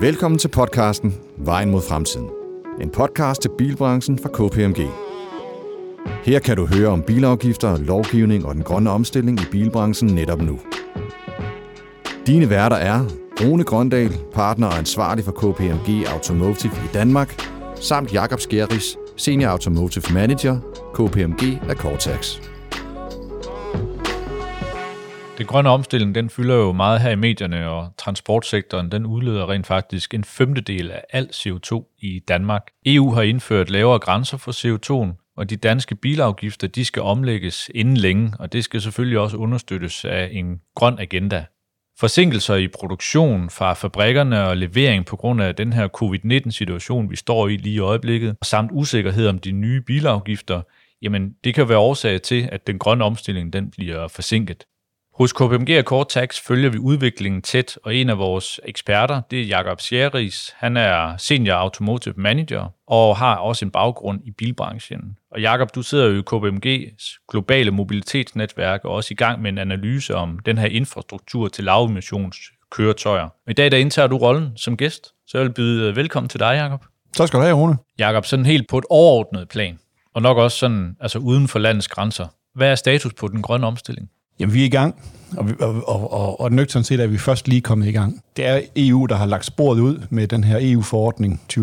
Velkommen til podcasten Vejen mod fremtiden. En podcast til bilbranchen fra KPMG. Her kan du høre om bilafgifter, lovgivning og den grønne omstilling i bilbranchen netop nu. Dine værter er Rune Grøndal, partner og ansvarlig for KPMG Automotive i Danmark, samt Jakob Skjeris, Senior Automotive Manager, KPMG af Cortex. Den grønne omstilling, den fylder jo meget her i medierne, og transportsektoren, den udleder rent faktisk en femtedel af al CO2 i Danmark. EU har indført lavere grænser for CO2'en, og de danske bilafgifter, de skal omlægges inden længe, og det skal selvfølgelig også understøttes af en grøn agenda. Forsinkelser i produktion fra fabrikkerne og levering på grund af den her covid-19-situation, vi står i lige i øjeblikket, samt usikkerhed om de nye bilafgifter, jamen det kan være årsag til, at den grønne omstilling den bliver forsinket. Hos KPMG og Cortex følger vi udviklingen tæt, og en af vores eksperter, det er Jakob Sjeris. Han er Senior Automotive Manager og har også en baggrund i bilbranchen. Og Jakob, du sidder jo i KPMG's globale mobilitetsnetværk og også i gang med en analyse om den her infrastruktur til lavemissionskøretøjer. I dag der indtager du rollen som gæst, så jeg vil byde velkommen til dig, Jakob. Tak skal du have, Rune. Jakob, sådan helt på et overordnet plan, og nok også sådan altså uden for landets grænser. Hvad er status på den grønne omstilling? Jamen, vi er i gang, og, og, og, og, og nøgternt set er vi først lige kommet i gang. Det er EU, der har lagt sporet ud med den her EU-forordning, 2019-631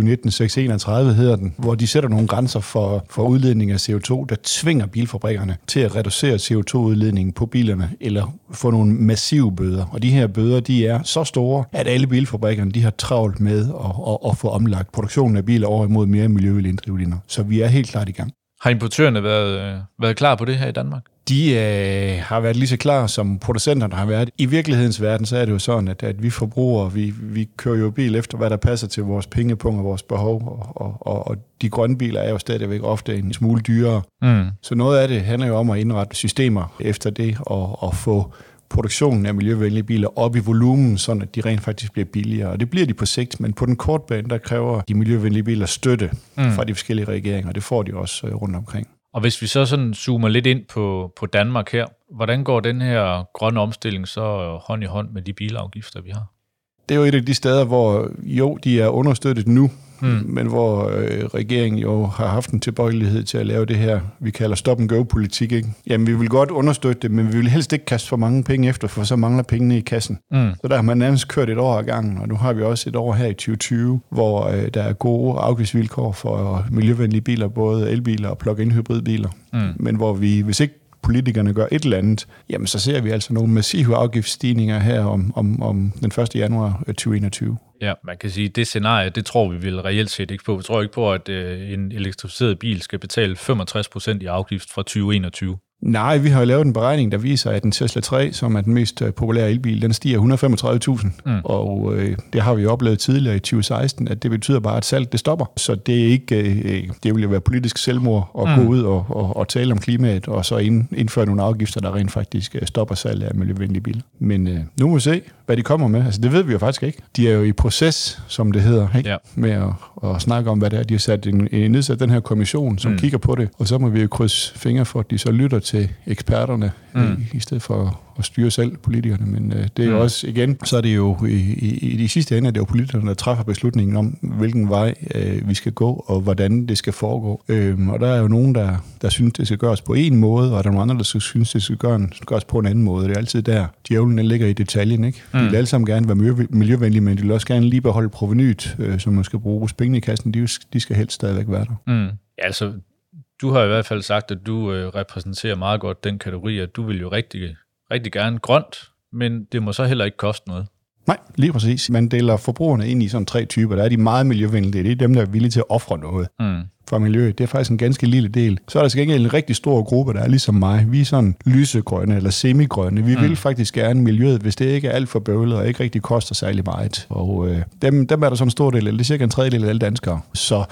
hedder den, hvor de sætter nogle grænser for, for udledning af CO2, der tvinger bilfabrikkerne til at reducere CO2-udledningen på bilerne, eller få nogle massive bøder. Og de her bøder, de er så store, at alle bilfabrikkerne, de har travlt med at, at, at få omlagt produktionen af biler over imod mere miljøvenlige drivlinjer. Så vi er helt klart i gang. Har importørerne været, øh, været klar på det her i Danmark? De øh, har været lige så klar, som producenterne har været. I virkelighedens verden, så er det jo sådan, at, at vi forbrugere, vi, vi kører jo bil efter, hvad der passer til vores pengepunkt og vores behov, og, og, og de grønne biler er jo stadigvæk ofte en smule dyrere. Mm. Så noget af det handler jo om at indrette systemer efter det, og, og få produktionen af miljøvenlige biler op i volumen, så at de rent faktisk bliver billigere. Og det bliver de på sigt, men på den korte bane, der kræver de miljøvenlige biler støtte mm. fra de forskellige regeringer, og det får de også øh, rundt omkring. Og hvis vi så sådan zoomer lidt ind på, på Danmark her, hvordan går den her grønne omstilling så øh, hånd i hånd med de bilafgifter, vi har? Det er jo et af de steder, hvor jo, de er understøttet nu, mm. men hvor øh, regeringen jo har haft en tilbøjelighed til at lave det her, vi kalder stop-and-go-politik. Ikke? Jamen, vi vil godt understøtte det, men vi vil helst ikke kaste for mange penge efter, for så mangler pengene i kassen. Mm. Så der har man nærmest kørt et år ad gangen, og nu har vi også et år her i 2020, hvor øh, der er gode afgiftsvilkår for miljøvenlige biler, både elbiler og plug-in hybridbiler. Mm. Men hvor vi, hvis ikke politikerne gør et eller andet, jamen så ser vi altså nogle massive afgiftsstigninger her om, om, om den 1. januar 2021. Ja, man kan sige, at det scenarie, det tror vi vil reelt set ikke på. Vi tror ikke på, at øh, en elektrificeret bil skal betale 65% i afgift fra 2021. Nej, vi har jo lavet en beregning, der viser, at en Tesla 3, som er den mest øh, populære elbil, den stiger 135.000. Mm. Og øh, det har vi jo oplevet tidligere i 2016, at det betyder bare, at salg det stopper. Så det er ikke, øh, det vil jo være politisk selvmord at mm. gå ud og, og, og tale om klimaet, og så ind, indføre nogle afgifter, der rent faktisk øh, stopper salg af miljøvenlige biler. Men øh, nu må vi se, hvad de kommer med. Altså, det ved vi jo faktisk ikke. De er jo i proces, som det hedder, ikke? Ja. med at, at snakke om, hvad det er. De har sat en, en nedsat den her kommission, som mm. kigger på det, og så må vi jo krydse fingre for, at de så lytter til eksperterne, mm. i, i stedet for at styre selv politikerne. Men øh, det er jo mm. også, igen, så er det jo i, i, i de sidste ende, at det er jo politikerne, der træffer beslutningen om, hvilken vej øh, vi skal gå, og hvordan det skal foregå. Øhm, og der er jo nogen, der, der synes, det skal gøres på en måde, og der er nogle andre, der synes, det skal gøres på en anden måde. Det er altid der, djævlen ligger i detaljen. Ikke? De mm. vil alle sammen gerne være miljøvenlige, men de vil også gerne lige beholde provenyt, øh, som man skal bruge. Pengene i kassen, de, de skal helst stadigvæk være der. Mm. Ja, altså, du har i hvert fald sagt, at du øh, repræsenterer meget godt den kategori, at du vil jo rigtig, rigtig gerne grønt, men det må så heller ikke koste noget. Nej, lige præcis. Man deler forbrugerne ind i sådan tre typer. Der er de meget miljøvenlige. Det er dem, der er villige til at ofre noget mm. for miljøet. Det er faktisk en ganske lille del. Så er der skal en rigtig stor gruppe, der er ligesom mig. Vi er sådan lysegrønne eller semigrønne. Vi mm. vil faktisk gerne miljøet, hvis det ikke er alt for bøvlet og ikke rigtig koster særlig meget. Og øh, dem, dem er der sådan en stor del, eller det er cirka en tredjedel af alle danskere. Så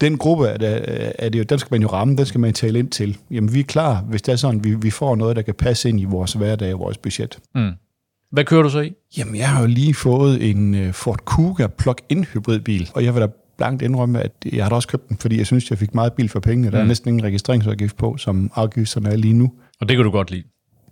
den gruppe er det, er det jo, den skal man jo ramme, den skal man tale ind til. Jamen, vi er klar, hvis det er sådan, vi, vi får noget, der kan passe ind i vores hverdag og vores budget. Mm. Hvad kører du så i? Jamen, jeg har jo lige fået en uh, Ford Kuga plug-in hybridbil, og jeg vil da blankt indrømme, at jeg har da også købt den, fordi jeg synes, jeg fik meget bil for pengene. Der er mm. næsten ingen registreringsafgift på, som afgifterne er lige nu. Og det kan du godt lide?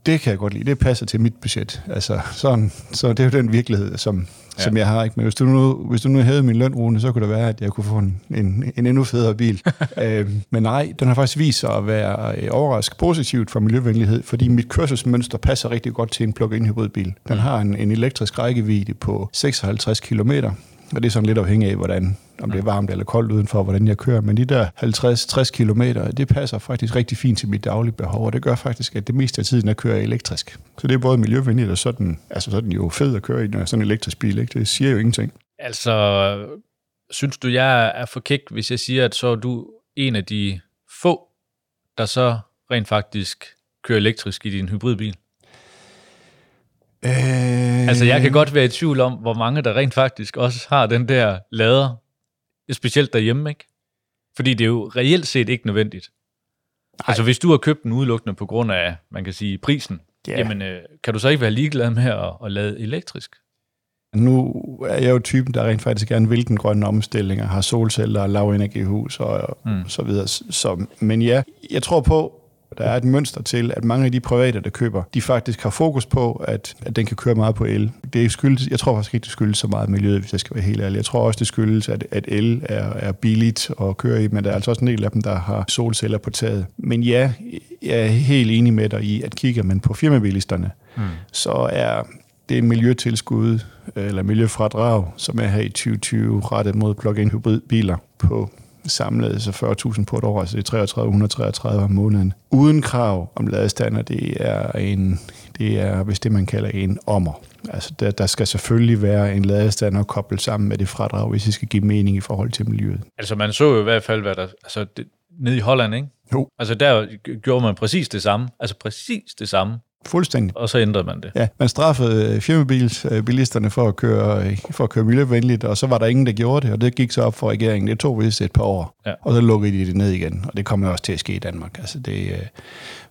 Det kan jeg godt lide. Det passer til mit budget. Altså, sådan, så det er jo den virkelighed, som, ja. som jeg har. Ikke? Men hvis du, nu, hvis du nu havde min løn, Rune, så kunne det være, at jeg kunne få en, en, en endnu federe bil. øhm, men nej, den har faktisk vist sig at være øh, overrasket positivt for miljøvenlighed, fordi mit kørselsmønster passer rigtig godt til en plug-in hybridbil. Den mm. har en, en elektrisk rækkevidde på 56 km, og det er sådan lidt afhængigt af, hvordan, om det er varmt eller koldt udenfor, hvordan jeg kører. Men de der 50-60 km, det passer faktisk rigtig fint til mit daglige behov, og det gør faktisk, at det meste af tiden, jeg kører elektrisk. Så det er både miljøvenligt og sådan, altså sådan jo fed at køre i sådan en elektrisk bil. Ikke? Det siger jo ingenting. Altså, synes du, jeg er for kæk, hvis jeg siger, at så er du en af de få, der så rent faktisk kører elektrisk i din hybridbil? Øh... Altså, jeg kan godt være i tvivl om, hvor mange der rent faktisk også har den der lader, specielt derhjemme, ikke? Fordi det er jo reelt set ikke nødvendigt. Nej. Altså, hvis du har købt den udelukkende på grund af, man kan sige, prisen, yeah. jamen, øh, kan du så ikke være ligeglad med at, at lade elektrisk? Nu er jeg jo typen, der rent faktisk gerne vil den grønne omstilling, og har solceller og lavenergihus og, og mm. så videre. Så, men ja, jeg tror på, der er et mønster til, at mange af de private, der køber, de faktisk har fokus på, at, at den kan køre meget på el. Det skyldes, jeg tror faktisk ikke, det skyldes så meget miljøet, hvis jeg skal være helt ærlig. Jeg tror også, det skyldes, at, at el er, er billigt at køre i, men der er altså også en del af dem, der har solceller på taget. Men ja, jeg er helt enig med dig i, at kigger man på firmabilisterne, mm. så er det miljøtilskud eller miljøfradrag, som er her i 2020 rettet mod plug-in hybridbiler på samlet så 40.000 på et år, altså det er 3333 om måneden. Uden krav om ladestander, det er, en, det er hvis det man kalder en ommer. Altså der, der skal selvfølgelig være en ladestander koblet sammen med det fradrag, hvis det skal give mening i forhold til miljøet. Altså man så jo i hvert fald, hvad der, altså det, nede i Holland, ikke? Jo. Altså der gjorde man præcis det samme. Altså præcis det samme. Fuldstændig. Og så ændrede man det. Ja, man straffede øh, firmabilisterne for at, køre, øh, for at køre miljøvenligt, og så var der ingen, der gjorde det, og det gik så op for regeringen. Det tog vist et par år, ja. og så lukkede de det ned igen, og det kommer også til at ske i Danmark. Altså det, øh,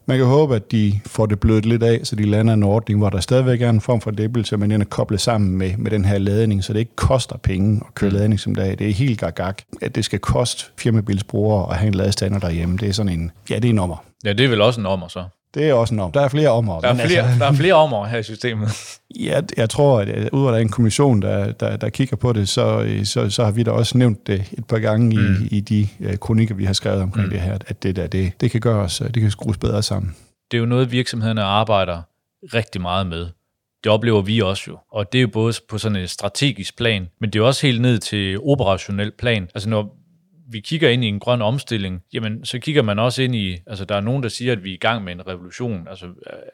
man kan håbe, at de får det blødt lidt af, så de lander en ordning, hvor der stadigvæk er en form for dæbbelse, men den er koblet sammen med, med den her ladning, så det ikke koster penge at køre mm. ladning som dag. Det er helt gagag, at det skal koste firmabilsbrugere at have en ladestander derhjemme. Det er sådan en, ja, det er en nummer. Ja, det er vel også en nummer så. Det er også en om. Der er flere ommer. Der er flere, altså, der er flere ommer her i systemet. ja, jeg tror, at ud af der er en kommission, der, der, der kigger på det, så, så, så har vi da også nævnt det et par gange mm. i, i de uh, kronikker, vi har skrevet omkring mm. det her, at det der, det, det kan gøres, det kan skrues bedre sammen. Det er jo noget, virksomhederne arbejder rigtig meget med. Det oplever vi også jo. Og det er jo både på sådan et strategisk plan, men det er også helt ned til operationel plan. Altså når vi kigger ind i en grøn omstilling, jamen så kigger man også ind i, altså der er nogen, der siger, at vi er i gang med en revolution altså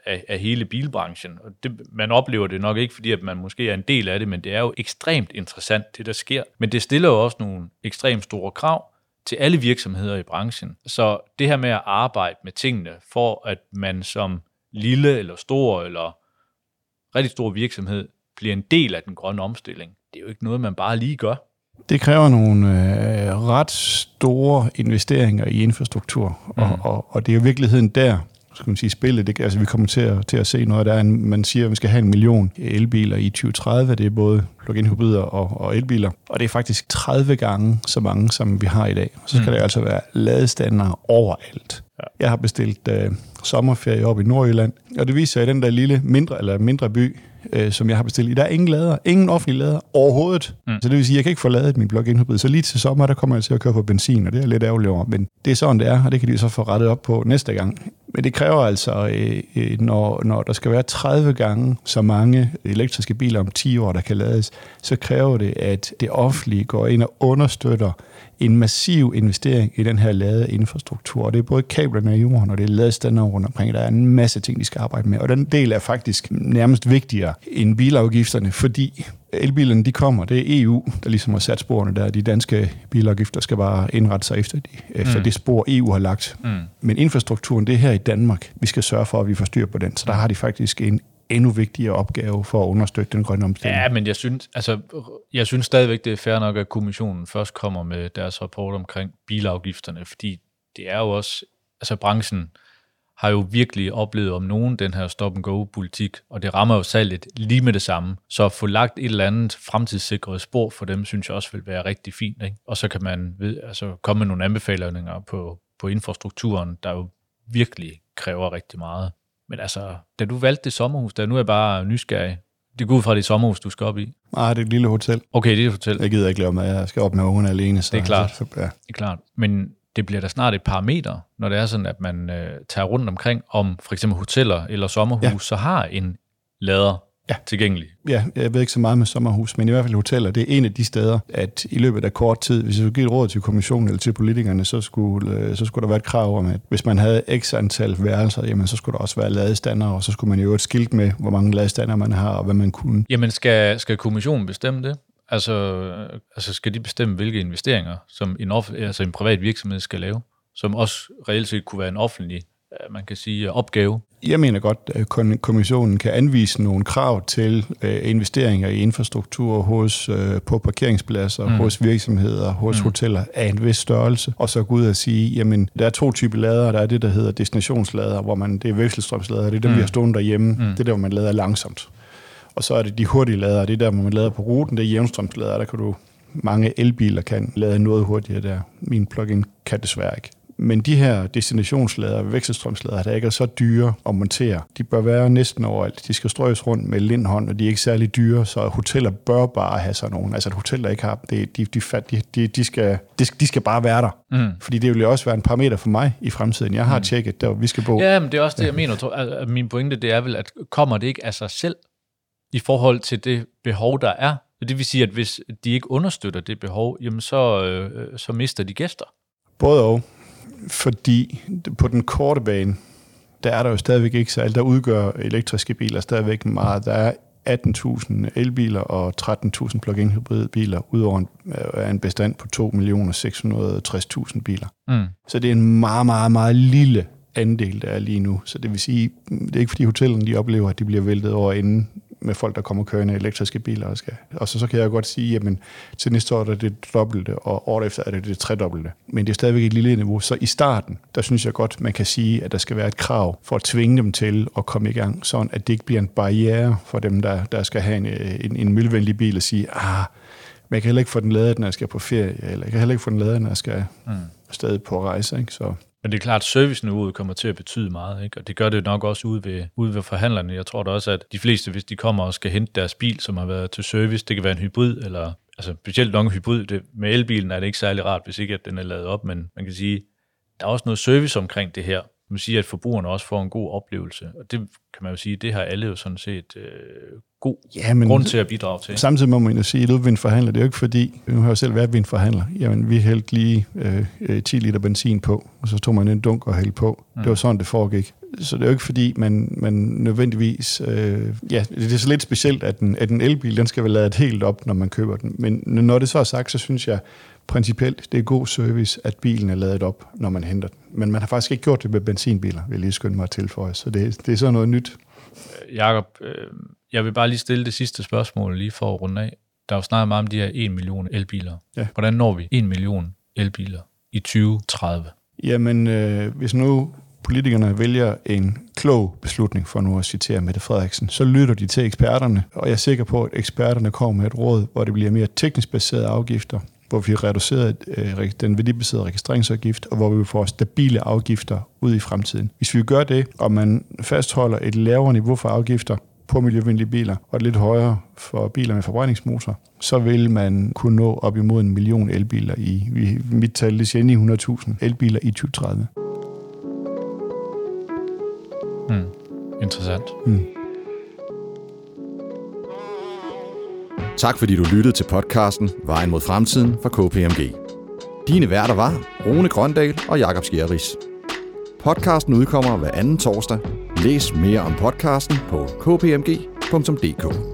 af, af hele bilbranchen. Og det, man oplever det nok ikke, fordi at man måske er en del af det, men det er jo ekstremt interessant, det der sker. Men det stiller jo også nogle ekstremt store krav til alle virksomheder i branchen. Så det her med at arbejde med tingene, for at man som lille eller stor eller rigtig stor virksomhed bliver en del af den grønne omstilling, det er jo ikke noget, man bare lige gør. Det kræver nogle øh, ret store investeringer i infrastruktur, mm. og, og, og det er jo virkeligheden der, skal man sige, spillet. Det, altså, vi kommer til at, til at se noget. Der er en, man siger, at vi skal have en million elbiler i 2030. Det er både plug-in hybrider og, og elbiler. Og det er faktisk 30 gange så mange, som vi har i dag. Så skal mm. der altså være ladestander overalt. Jeg har bestilt øh, sommerferie op i Nordjylland, og det viser sig, at den der lille mindre, eller mindre by, øh, som jeg har bestilt der er ingen lader, ingen offentlige lader overhovedet. Mm. Så det vil sige, at jeg kan ikke få ladet min plug-in hybrid. Så lige til sommer, der kommer jeg til at køre på benzin, og det er lidt ærgerligt over. Men det er sådan, det er, og det kan de så få rettet op på næste gang. Men det kræver altså, øh, øh når, når der skal være 30 gange så mange elektriske biler om 10 år, der kan lades, så kræver det, at det offentlige går ind og understøtter en massiv investering i den her lade infrastruktur. Og det er både kablerne i jorden, og det er ladestander rundt omkring. Der er en masse ting, de skal arbejde med. Og den del er faktisk nærmest vigtigere end bilafgifterne, fordi elbilerne de kommer, det er EU, der ligesom har sat sporene der. De danske bilafgifter skal bare indrette sig efter, de, efter mm. det spor, EU har lagt. Mm. Men infrastrukturen, det er her i Danmark. Vi skal sørge for, at vi får styr på den. Så der har de faktisk en endnu vigtigere opgave for at understøtte den grønne omstilling. Ja, men jeg synes, altså, jeg synes stadigvæk, det er fair nok, at kommissionen først kommer med deres rapport omkring bilafgifterne, fordi det er jo også, altså branchen har jo virkelig oplevet om nogen den her stop-and-go-politik, og det rammer jo salget lige med det samme. Så at få lagt et eller andet fremtidssikret spor for dem, synes jeg også vil være rigtig fint. Ikke? Og så kan man ved, altså, komme med nogle anbefalinger på, på infrastrukturen, der jo virkelig kræver rigtig meget. Men altså, da du valgte det sommerhus, der nu er jeg bare nysgerrig. Det går ud fra det sommerhus, du skal op i. Nej, det er et lille hotel. Okay, det er et hotel. Jeg gider ikke lave mad. Jeg skal op med ungerne alene. Så Det er klart. Så, ja. Det er klart. Men det bliver da snart et parameter, når det er sådan, at man øh, tager rundt omkring, om for eksempel hoteller eller sommerhus, ja. så har en lader ja. tilgængelig. ja, jeg ved ikke så meget med sommerhus, men i hvert fald hoteller, det er en af de steder, at i løbet af kort tid, hvis jeg skulle give et råd til kommissionen eller til politikerne, så skulle, øh, så skulle der være et krav om, at hvis man havde x antal værelser, jamen så skulle der også være ladestander, og så skulle man jo et skilt med, hvor mange ladestander man har, og hvad man kunne. Jamen, skal, skal kommissionen bestemme det? Altså, altså skal de bestemme, hvilke investeringer, som en, off- altså en privat virksomhed skal lave, som også reelt set kunne være en offentlig, øh, man kan sige, opgave? Jeg mener godt, at kommissionen kan anvise nogle krav til øh, investeringer i infrastruktur hos, øh, på parkeringspladser, mm. hos virksomheder, hos mm. hoteller af en vis størrelse, og så gå ud og sige, jamen, der er to typer lader. Der er det, der hedder destinationslader, hvor man, det er vekselstrømslader, det er dem, mm. vi har stående derhjemme. Mm. Det er der, hvor man lader langsomt. Og så er det de hurtige lader, det er der, hvor man lader på ruten, det er jævnstrømslader, der kan du, mange elbiler kan lade noget hurtigere der. Min plug-in kan desværre ikke. Men de her destinationslader, vekselstrømslader, der ikke er så dyre at montere, de bør være næsten overalt. De skal strøges rundt med lindhånd, og de er ikke særlig dyre, så hoteller bør bare have sådan nogle. Altså et hotel, der ikke har det, de, de, de, de, skal, de, de skal bare være der. Mm. Fordi det vil jo også være en parameter for mig i fremtiden. Jeg har mm. tjekket, der vi skal bo. Ja, men det er også det, jeg mener. min pointe, det er vel, at kommer det ikke af sig selv i forhold til det behov, der er? Det vil sige, at hvis de ikke understøtter det behov, jamen så, øh, så mister de gæster. Både og. Fordi på den korte bane, der er der jo stadigvæk ikke så Der udgør elektriske biler stadigvæk meget. Der er 18.000 elbiler og 13.000 plug-in hybridbiler, udover en, øh, en bestand på 2.660.000 biler. Mm. Så det er en meget, meget, meget lille andel, der er lige nu. Så det vil sige, det er ikke fordi hotellerne de oplever, at de bliver væltet over inden med folk, der kommer kørende elektriske biler. Og, skal. og så, så kan jeg godt sige, at til næste år er det det dobbelte, og året efter er det det tredobbelte. Men det er stadigvæk et lille niveau. Så i starten, der synes jeg godt, man kan sige, at der skal være et krav for at tvinge dem til at komme i gang, sådan at det ikke bliver en barriere for dem, der, der skal have en, en, en miljøvenlig bil og sige, ah, men jeg kan heller ikke få den lavet, når jeg skal på ferie, eller jeg kan heller ikke få den lavet, når jeg skal mm. stadig på rejse. Ikke? Så men det er klart, at serviceniveauet kommer til at betyde meget, ikke? og det gør det nok også ude ved, ude ved forhandlerne. Jeg tror da også, at de fleste, hvis de kommer og skal hente deres bil, som har været til service, det kan være en hybrid, eller altså specielt nok en hybrid. Det, med elbilen er det ikke særlig rart, hvis ikke at den er lavet op, men man kan sige, der er også noget service omkring det her. Man siger, at forbrugerne også får en god oplevelse, og det kan man jo sige, det har alle jo sådan set øh, god Ja, men- grund til at bidrage til. Samtidig må man jo sige, at en forhandler, det er jo ikke fordi, nu har jeg jo selv været ved en forhandler, jamen vi hældte lige øh, øh, 10 liter benzin på, og så tog man en dunk og hældte på. Mm. Det var sådan, det foregik. Så det er jo ikke fordi, man, man nødvendigvis... Øh, ja, det er så lidt specielt, at en, at en elbil, den skal vel ladet helt op, når man køber den. Men når det så er sagt, så synes jeg principielt, det er god service, at bilen er ladet op, når man henter den. Men man har faktisk ikke gjort det med benzinbiler, vil jeg lige skynde mig at tilføje. Så det, det er sådan noget nyt. Jakob, øh, jeg vil bare lige stille det sidste spørgsmål lige for at runde af. Der er jo snakket meget om de her 1 million elbiler. Ja. Hvordan når vi 1 million elbiler i 2030? Jamen, øh, hvis nu politikerne vælger en klog beslutning, for nu at citere Mette Frederiksen, så lytter de til eksperterne, og jeg er sikker på, at eksperterne kommer med et råd, hvor det bliver mere teknisk baserede afgifter, hvor vi har reduceret øh, den værdibaserede registreringsafgift, og hvor vi får stabile afgifter ud i fremtiden. Hvis vi gør det, og man fastholder et lavere niveau for afgifter på miljøvenlige biler, og et lidt højere for biler med forbrændingsmotor, så vil man kunne nå op imod en million elbiler i, mit tal, det siger 900.000 elbiler i 2030. Hmm. Interessant. Tak fordi du lyttede til podcasten Vejen mod fremtiden fra KPMG. Dine værter var Rune Grøndal og Jakob Skjerris. Podcasten udkommer hver anden torsdag. Læs mere om podcasten på kpmg.dk.